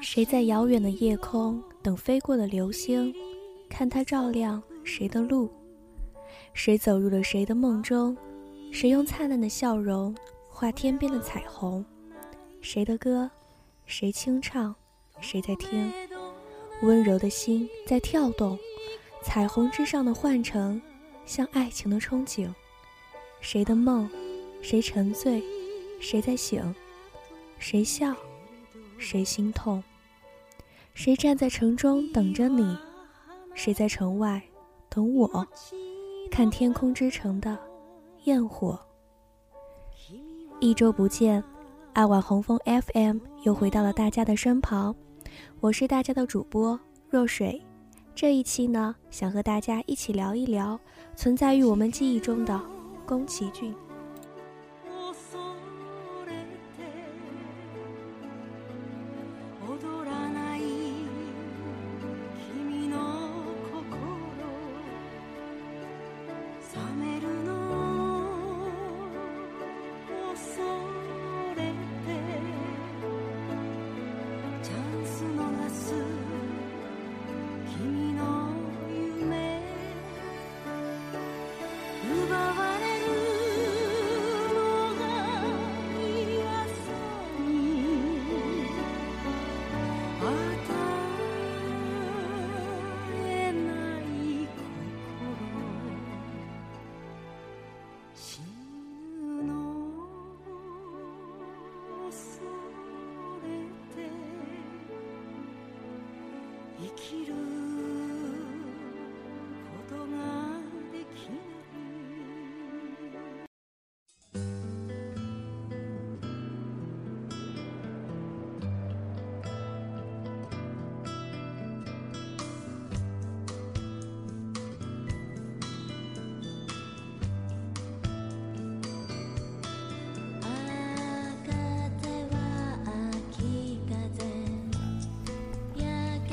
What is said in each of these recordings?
谁在遥远的夜空等飞过的流星，看它照亮谁的路？谁走入了谁的梦中？谁用灿烂的笑容画天边的彩虹？谁的歌？谁清唱？谁在听？温柔的心在跳动，彩虹之上的幻城，像爱情的憧憬。谁的梦？谁沉醉？谁在醒？谁笑？谁心痛？谁站在城中等着你？谁在城外等我？看天空之城的焰火。一周不见，爱晚红枫 FM 又回到了大家的身旁，我是大家的主播若水。这一期呢，想和大家一起聊一聊存在于我们记忆中的宫崎骏。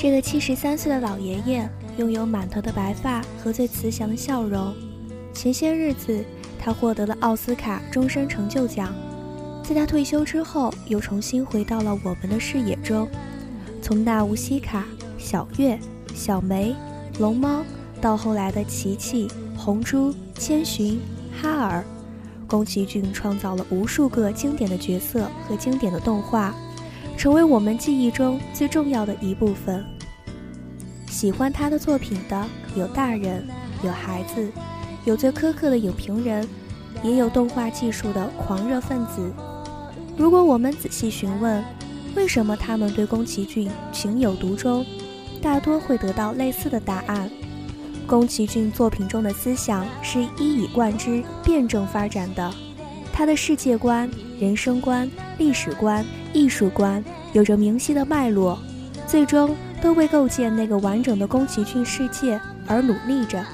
这个七十三岁的老爷爷拥有满头的白发和最慈祥的笑容。前些日子，他获得了奥斯卡终身成就奖。在他退休之后，又重新回到了我们的视野中。从纳乌西卡、小月、小梅、龙猫，到后来的琪琪、红猪、千寻、哈尔，宫崎骏创造了无数个经典的角色和经典的动画。成为我们记忆中最重要的一部分。喜欢他的作品的有大人，有孩子，有最苛刻的影评人，也有动画技术的狂热分子。如果我们仔细询问，为什么他们对宫崎骏情有独钟，大多会得到类似的答案：宫崎骏作品中的思想是一以贯之、辩证发展的，他的世界观、人生观、历史观。艺术观有着明晰的脉络，最终都为构建那个完整的宫崎骏世界而努力着。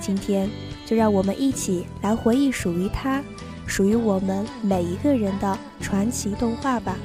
今天，就让我们一起来回忆属于他、属于我们每一个人的传奇动画吧。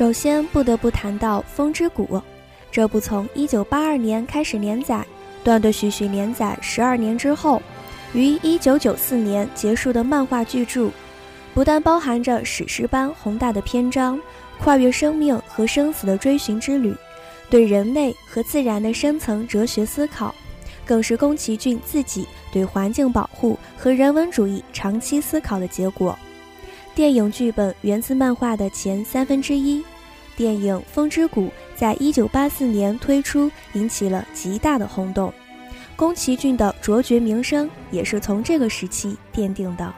首先不得不谈到《风之谷》，这部从1982年开始连载，断断续续连载十二年之后，于1994年结束的漫画巨著，不但包含着史诗般宏大的篇章，跨越生命和生死的追寻之旅，对人类和自然的深层哲学思考，更是宫崎骏自己对环境保护和人文主义长期思考的结果。电影剧本源自漫画的前三分之一。电影《风之谷》在一九八四年推出，引起了极大的轰动。宫崎骏的卓绝名声也是从这个时期奠定的。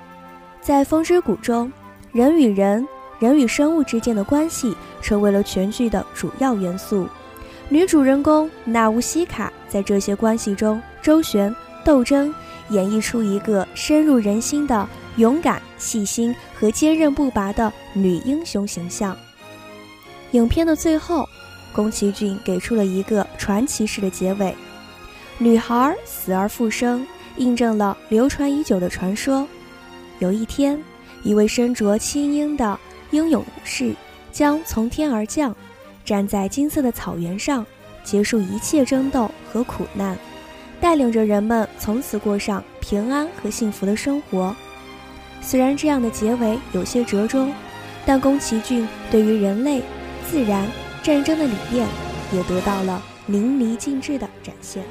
在《风之谷》中，人与人、人与生物之间的关系成为了全剧的主要元素。女主人公纳乌西卡在这些关系中周旋斗争，演绎出一个深入人心的勇敢、细心和坚韧不拔的女英雄形象。影片的最后，宫崎骏给出了一个传奇式的结尾。女孩死而复生，印证了流传已久的传说。有一天，一位身着青缨的英勇武士将从天而降，站在金色的草原上，结束一切争斗和苦难，带领着人们从此过上平安和幸福的生活。虽然这样的结尾有些折中，但宫崎骏对于人类、自然、战争的理念也得到了淋漓尽致的展现。《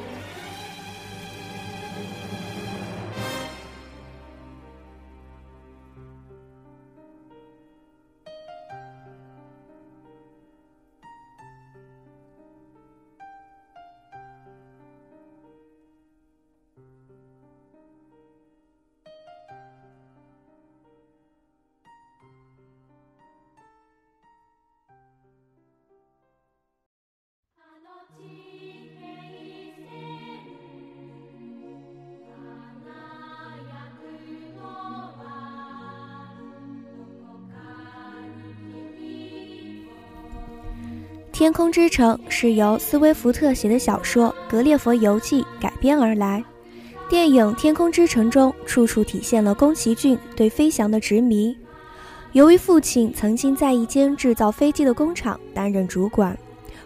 天空之城》是由斯威夫特写的小说《格列佛游记》改编而来。电影《天空之城》中处处体现了宫崎骏对飞翔的执迷。由于父亲曾经在一间制造飞机的工厂担任主管，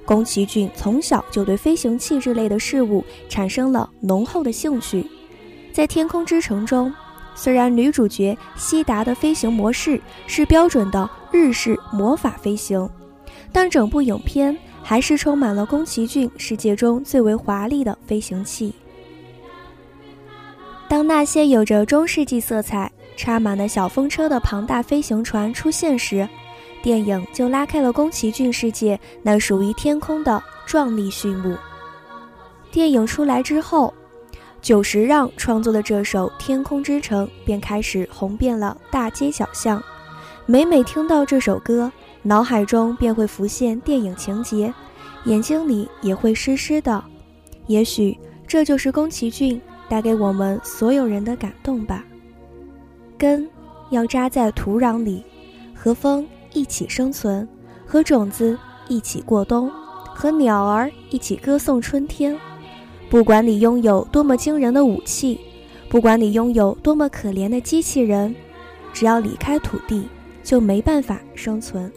宫崎骏从小就对飞行器之类的事物产生了浓厚的兴趣。在《天空之城》中，虽然女主角希达的飞行模式是标准的日式魔法飞行。但整部影片还是充满了宫崎骏世界中最为华丽的飞行器。当那些有着中世纪色彩、插满了小风车的庞大飞行船出现时，电影就拉开了宫崎骏世界那属于天空的壮丽序幕。电影出来之后，久石让创作的这首《天空之城》便开始红遍了大街小巷。每每听到这首歌，脑海中便会浮现电影情节，眼睛里也会湿湿的。也许这就是宫崎骏带给我们所有人的感动吧。根要扎在土壤里，和风一起生存，和种子一起过冬，和鸟儿一起歌颂春天。不管你拥有多么惊人的武器，不管你拥有多么可怜的机器人，只要离开土地，就没办法生存。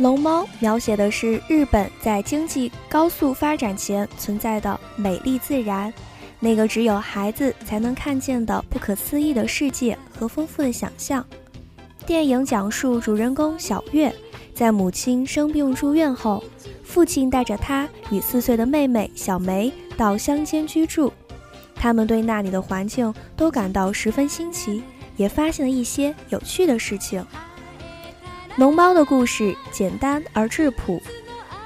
龙猫描写的是日本在经济高速发展前存在的美丽自然，那个只有孩子才能看见的不可思议的世界和丰富的想象。电影讲述主人公小月在母亲生病住院后，父亲带着她与四岁的妹妹小梅到乡间居住，他们对那里的环境都感到十分新奇，也发现了一些有趣的事情。龙猫的故事简单而质朴，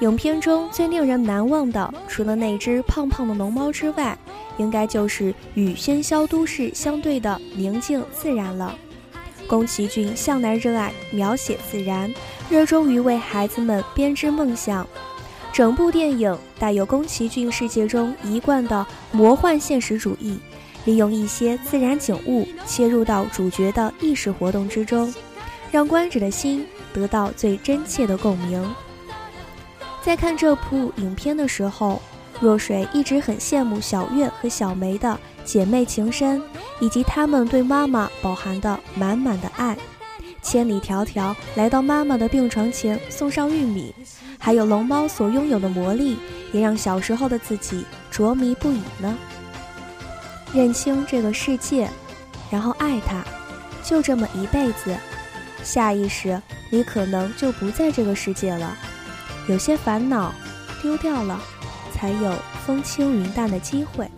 影片中最令人难忘的，除了那只胖胖的龙猫之外，应该就是与喧嚣都市相对的宁静自然了。宫崎骏向来热爱描写自然，热衷于为孩子们编织梦想。整部电影带有宫崎骏世界中一贯的魔幻现实主义，利用一些自然景物切入到主角的意识活动之中，让观者的心。得到最真切的共鸣。在看这部影片的时候，若水一直很羡慕小月和小梅的姐妹情深，以及他们对妈妈饱含的满满的爱。千里迢迢来到妈妈的病床前送上玉米，还有龙猫所拥有的魔力，也让小时候的自己着迷不已呢。认清这个世界，然后爱它，就这么一辈子。下意识，你可能就不在这个世界了。有些烦恼丢掉了，才有风轻云淡的机会。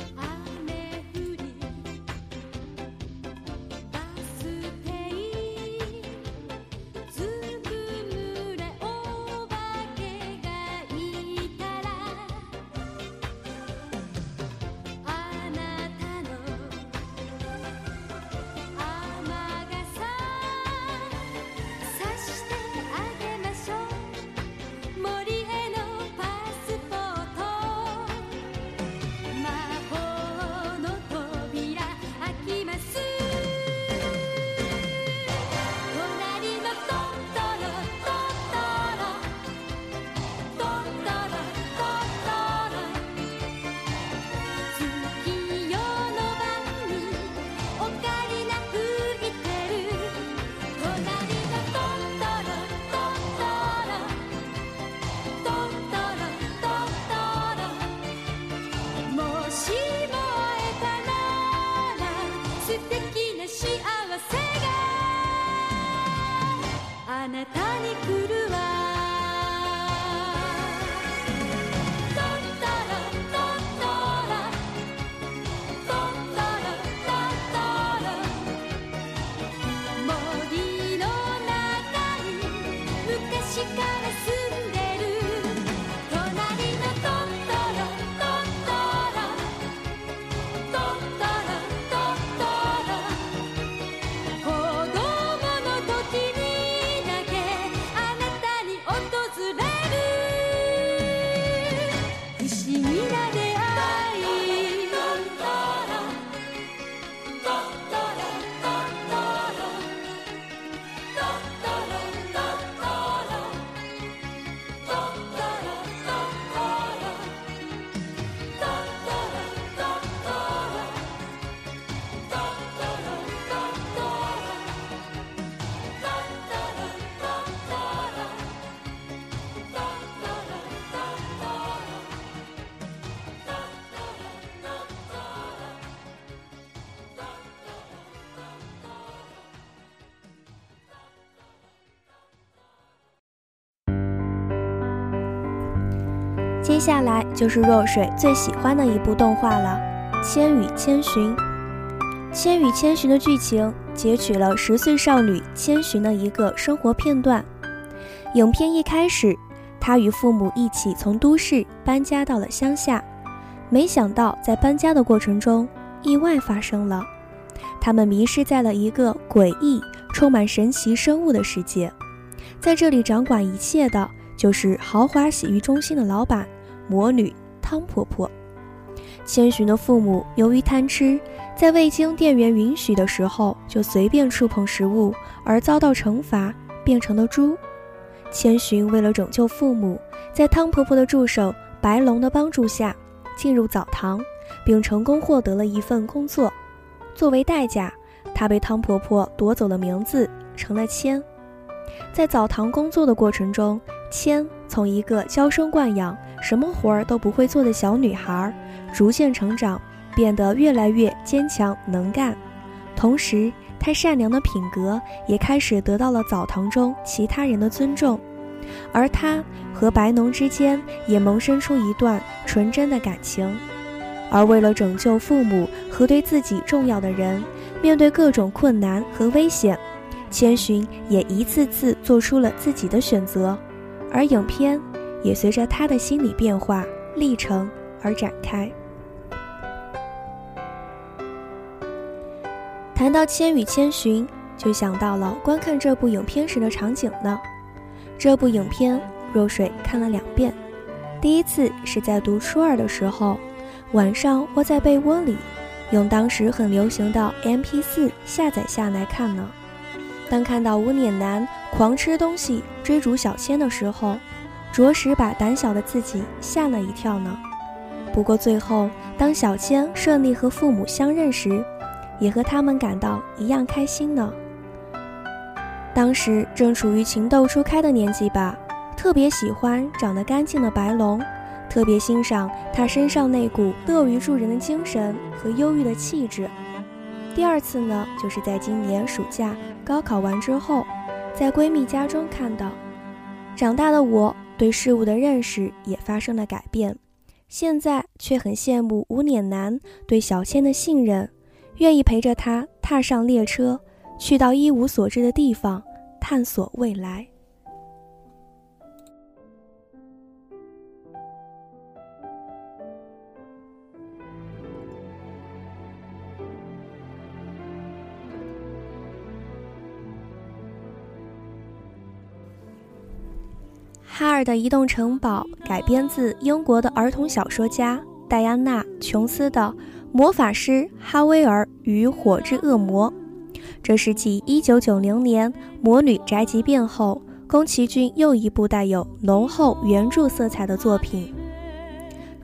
あなた接下来就是若水最喜欢的一部动画了，《千与千寻》。《千与千寻》的剧情截取了十岁少女千寻的一个生活片段。影片一开始，她与父母一起从都市搬家到了乡下，没想到在搬家的过程中，意外发生了，他们迷失在了一个诡异、充满神奇生物的世界。在这里掌管一切的，就是豪华洗浴中心的老板。魔女汤婆婆，千寻的父母由于贪吃，在未经店员允许的时候就随便触碰食物，而遭到惩罚，变成了猪。千寻为了拯救父母，在汤婆婆的助手白龙的帮助下，进入澡堂，并成功获得了一份工作。作为代价，她被汤婆婆夺走了名字，成了千。在澡堂工作的过程中，千从一个娇生惯养。什么活儿都不会做的小女孩，逐渐成长，变得越来越坚强能干。同时，她善良的品格也开始得到了澡堂中其他人的尊重。而她和白农之间也萌生出一段纯真的感情。而为了拯救父母和对自己重要的人，面对各种困难和危险，千寻也一次次做出了自己的选择。而影片。也随着他的心理变化历程而展开。谈到《千与千寻》，就想到了观看这部影片时的场景呢。这部影片，若水看了两遍。第一次是在读初二的时候，晚上窝在被窝里，用当时很流行的 MP4 下载下来看呢。当看到无脸男狂吃东西追逐小千的时候。着实把胆小的自己吓了一跳呢。不过最后，当小千顺利和父母相认时，也和他们感到一样开心呢。当时正处于情窦初开的年纪吧，特别喜欢长得干净的白龙，特别欣赏他身上那股乐于助人的精神和忧郁的气质。第二次呢，就是在今年暑假高考完之后，在闺蜜家中看到。长大的我对事物的认识也发生了改变，现在却很羡慕无脸男对小千的信任，愿意陪着他踏上列车，去到一无所知的地方，探索未来。尔的移动城堡改编自英国的儿童小说家戴安娜·琼斯的《魔法师哈威尔与火之恶魔》。这是继1990年《魔女宅急便》后，宫崎骏又一部带有浓厚原著色彩的作品。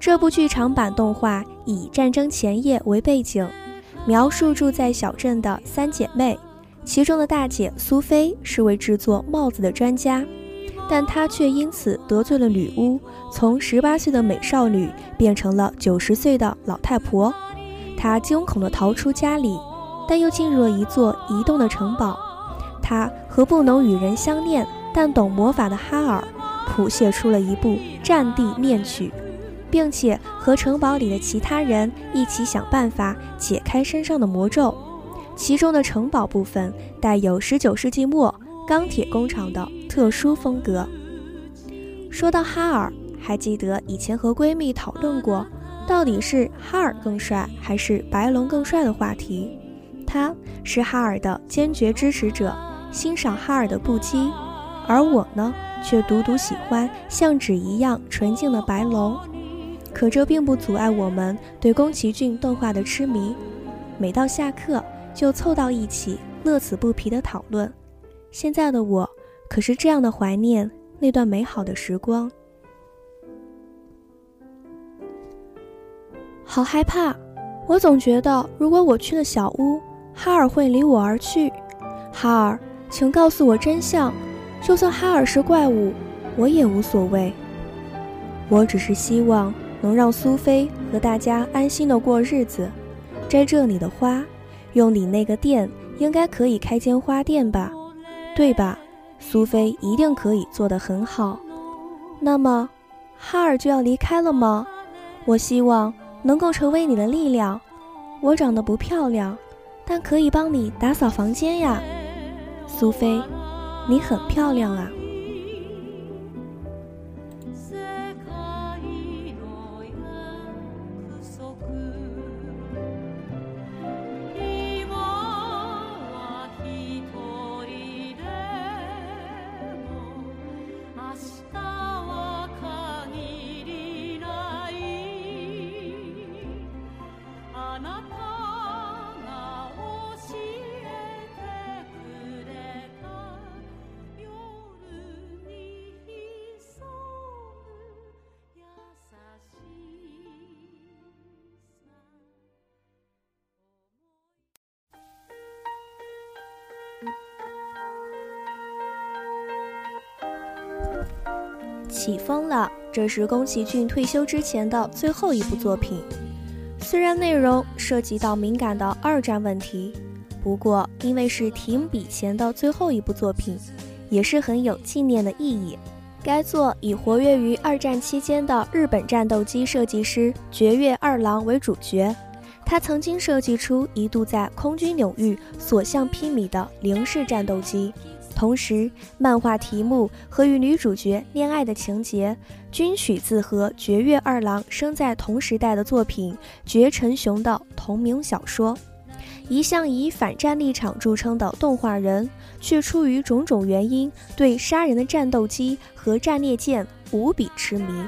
这部剧场版动画以战争前夜为背景，描述住在小镇的三姐妹，其中的大姐苏菲是位制作帽子的专家。但她却因此得罪了女巫，从十八岁的美少女变成了九十岁的老太婆。她惊恐地逃出家里，但又进入了一座移动的城堡。她和不能与人相恋但懂魔法的哈尔谱写出了一部《战地恋曲》，并且和城堡里的其他人一起想办法解开身上的魔咒。其中的城堡部分带有十九世纪末。钢铁工厂的特殊风格。说到哈尔，还记得以前和闺蜜讨论过，到底是哈尔更帅还是白龙更帅的话题。他是哈尔的坚决支持者，欣赏哈尔的不羁，而我呢，却独独喜欢像纸一样纯净的白龙。可这并不阻碍我们对宫崎骏动画的痴迷，每到下课就凑到一起，乐此不疲的讨论。现在的我，可是这样的怀念那段美好的时光。好害怕，我总觉得如果我去了小屋，哈尔会离我而去。哈尔，请告诉我真相，就算哈尔是怪物，我也无所谓。我只是希望能让苏菲和大家安心的过日子，摘这里的花，用你那个店应该可以开间花店吧。对吧？苏菲一定可以做得很好。那么，哈尔就要离开了吗？我希望能够成为你的力量。我长得不漂亮，但可以帮你打扫房间呀。苏菲，你很漂亮啊。起风了，这是宫崎骏退休之前的最后一部作品。虽然内容涉及到敏感的二战问题，不过因为是停笔前的最后一部作品，也是很有纪念的意义。该作以活跃于二战期间的日本战斗机设计师绝月二郎为主角，他曾经设计出一度在空军领域所向披靡的零式战斗机。同时，漫画题目和与女主角恋爱的情节均取自和绝月二郎生在同时代的作品绝尘雄的同名小说。一向以反战立场著称的动画人，却出于种种原因对杀人的战斗机和战列舰无比痴迷。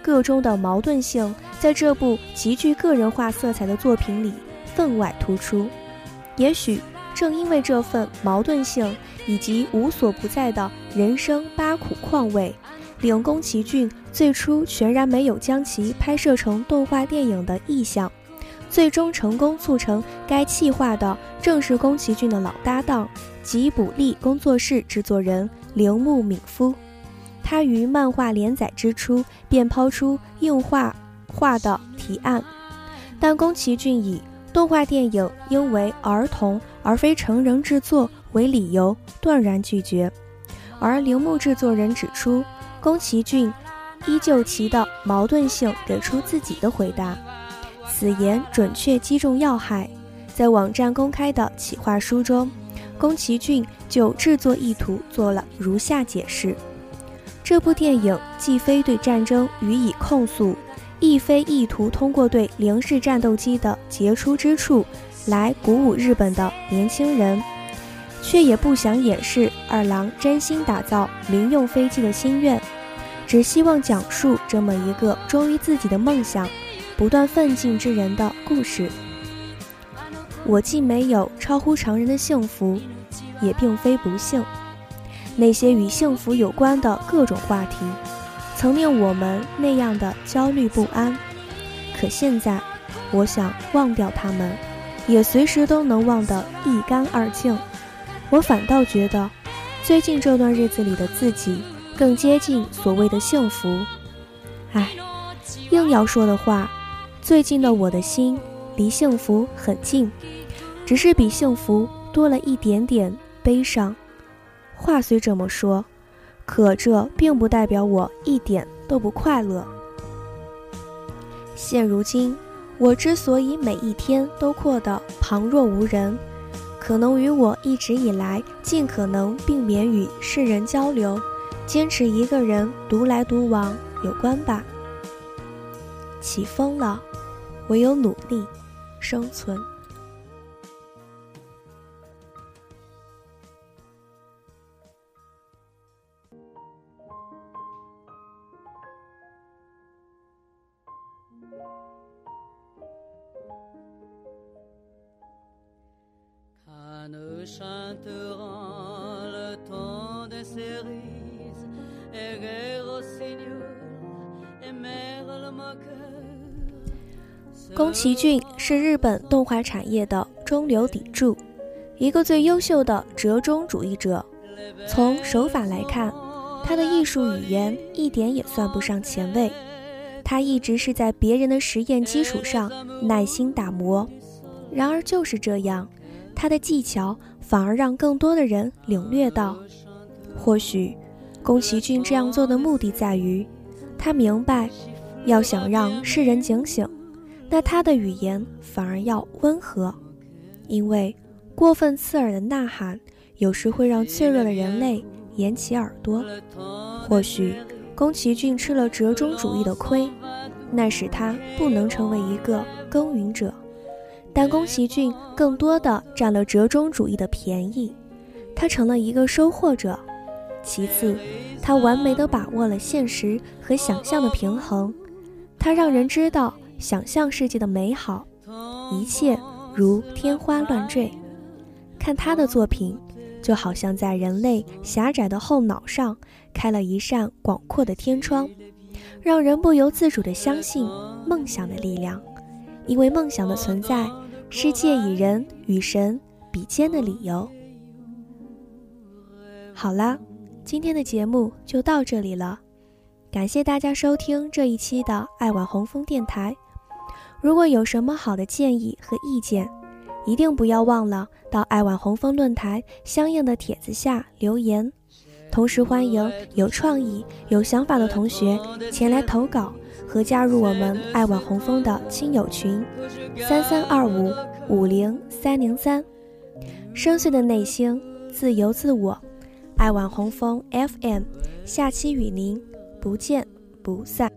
个中的矛盾性在这部极具个人化色彩的作品里分外突出。也许。正因为这份矛盾性以及无所不在的人生八苦况味，令宫崎骏最初全然没有将其拍摄成动画电影的意向。最终成功促成该企划的，正是宫崎骏的老搭档吉卜力工作室制作人铃木敏夫。他于漫画连载之初便抛出硬画画的提案，但宫崎骏以动画电影应为儿童而非成人制作为理由，断然拒绝。而铃木制作人指出，宫崎骏依旧其的矛盾性，给出自己的回答。此言准确击中要害，在网站公开的企划书中，宫崎骏就制作意图做了如下解释：这部电影既非对战争予以控诉，亦非意图通过对零式战斗机的杰出之处来鼓舞日本的年轻人，却也不想掩饰二郎真心打造民用飞机的心愿，只希望讲述这么一个忠于自己的梦想。不断奋进之人的故事。我既没有超乎常人的幸福，也并非不幸。那些与幸福有关的各种话题，曾令我们那样的焦虑不安。可现在，我想忘掉他们，也随时都能忘得一干二净。我反倒觉得，最近这段日子里的自己，更接近所谓的幸福。唉，硬要说的话。最近的我的心离幸福很近，只是比幸福多了一点点悲伤。话虽这么说，可这并不代表我一点都不快乐。现如今，我之所以每一天都过得旁若无人，可能与我一直以来尽可能避免与世人交流，坚持一个人独来独往有关吧。起风了。唯有努力生存。崎骏是日本动画产业的中流砥柱，一个最优秀的折中主义者。从手法来看，他的艺术语言一点也算不上前卫。他一直是在别人的实验基础上耐心打磨。然而就是这样，他的技巧反而让更多的人领略到。或许，宫崎骏这样做的目的在于，他明白，要想让世人警醒。那他的语言反而要温和，因为过分刺耳的呐喊有时会让脆弱的人类掩起耳朵。或许宫崎骏吃了折中主义的亏，那使他不能成为一个耕耘者。但宫崎骏更多的占了折中主义的便宜，他成了一个收获者。其次，他完美的把握了现实和想象的平衡，他让人知道。想象世界的美好，一切如天花乱坠。看他的作品，就好像在人类狭窄的后脑上开了一扇广阔的天窗，让人不由自主地相信梦想的力量。因为梦想的存在，世界以人与神比肩的理由。好啦，今天的节目就到这里了，感谢大家收听这一期的爱晚红枫电台。如果有什么好的建议和意见，一定不要忘了到爱晚红枫论坛相应的帖子下留言。同时欢迎有创意、有想法的同学前来投稿和加入我们爱晚红枫的亲友群：三三二五五零三零三。深邃的内心，自由自我，爱晚红枫 FM，下期与您不见不散。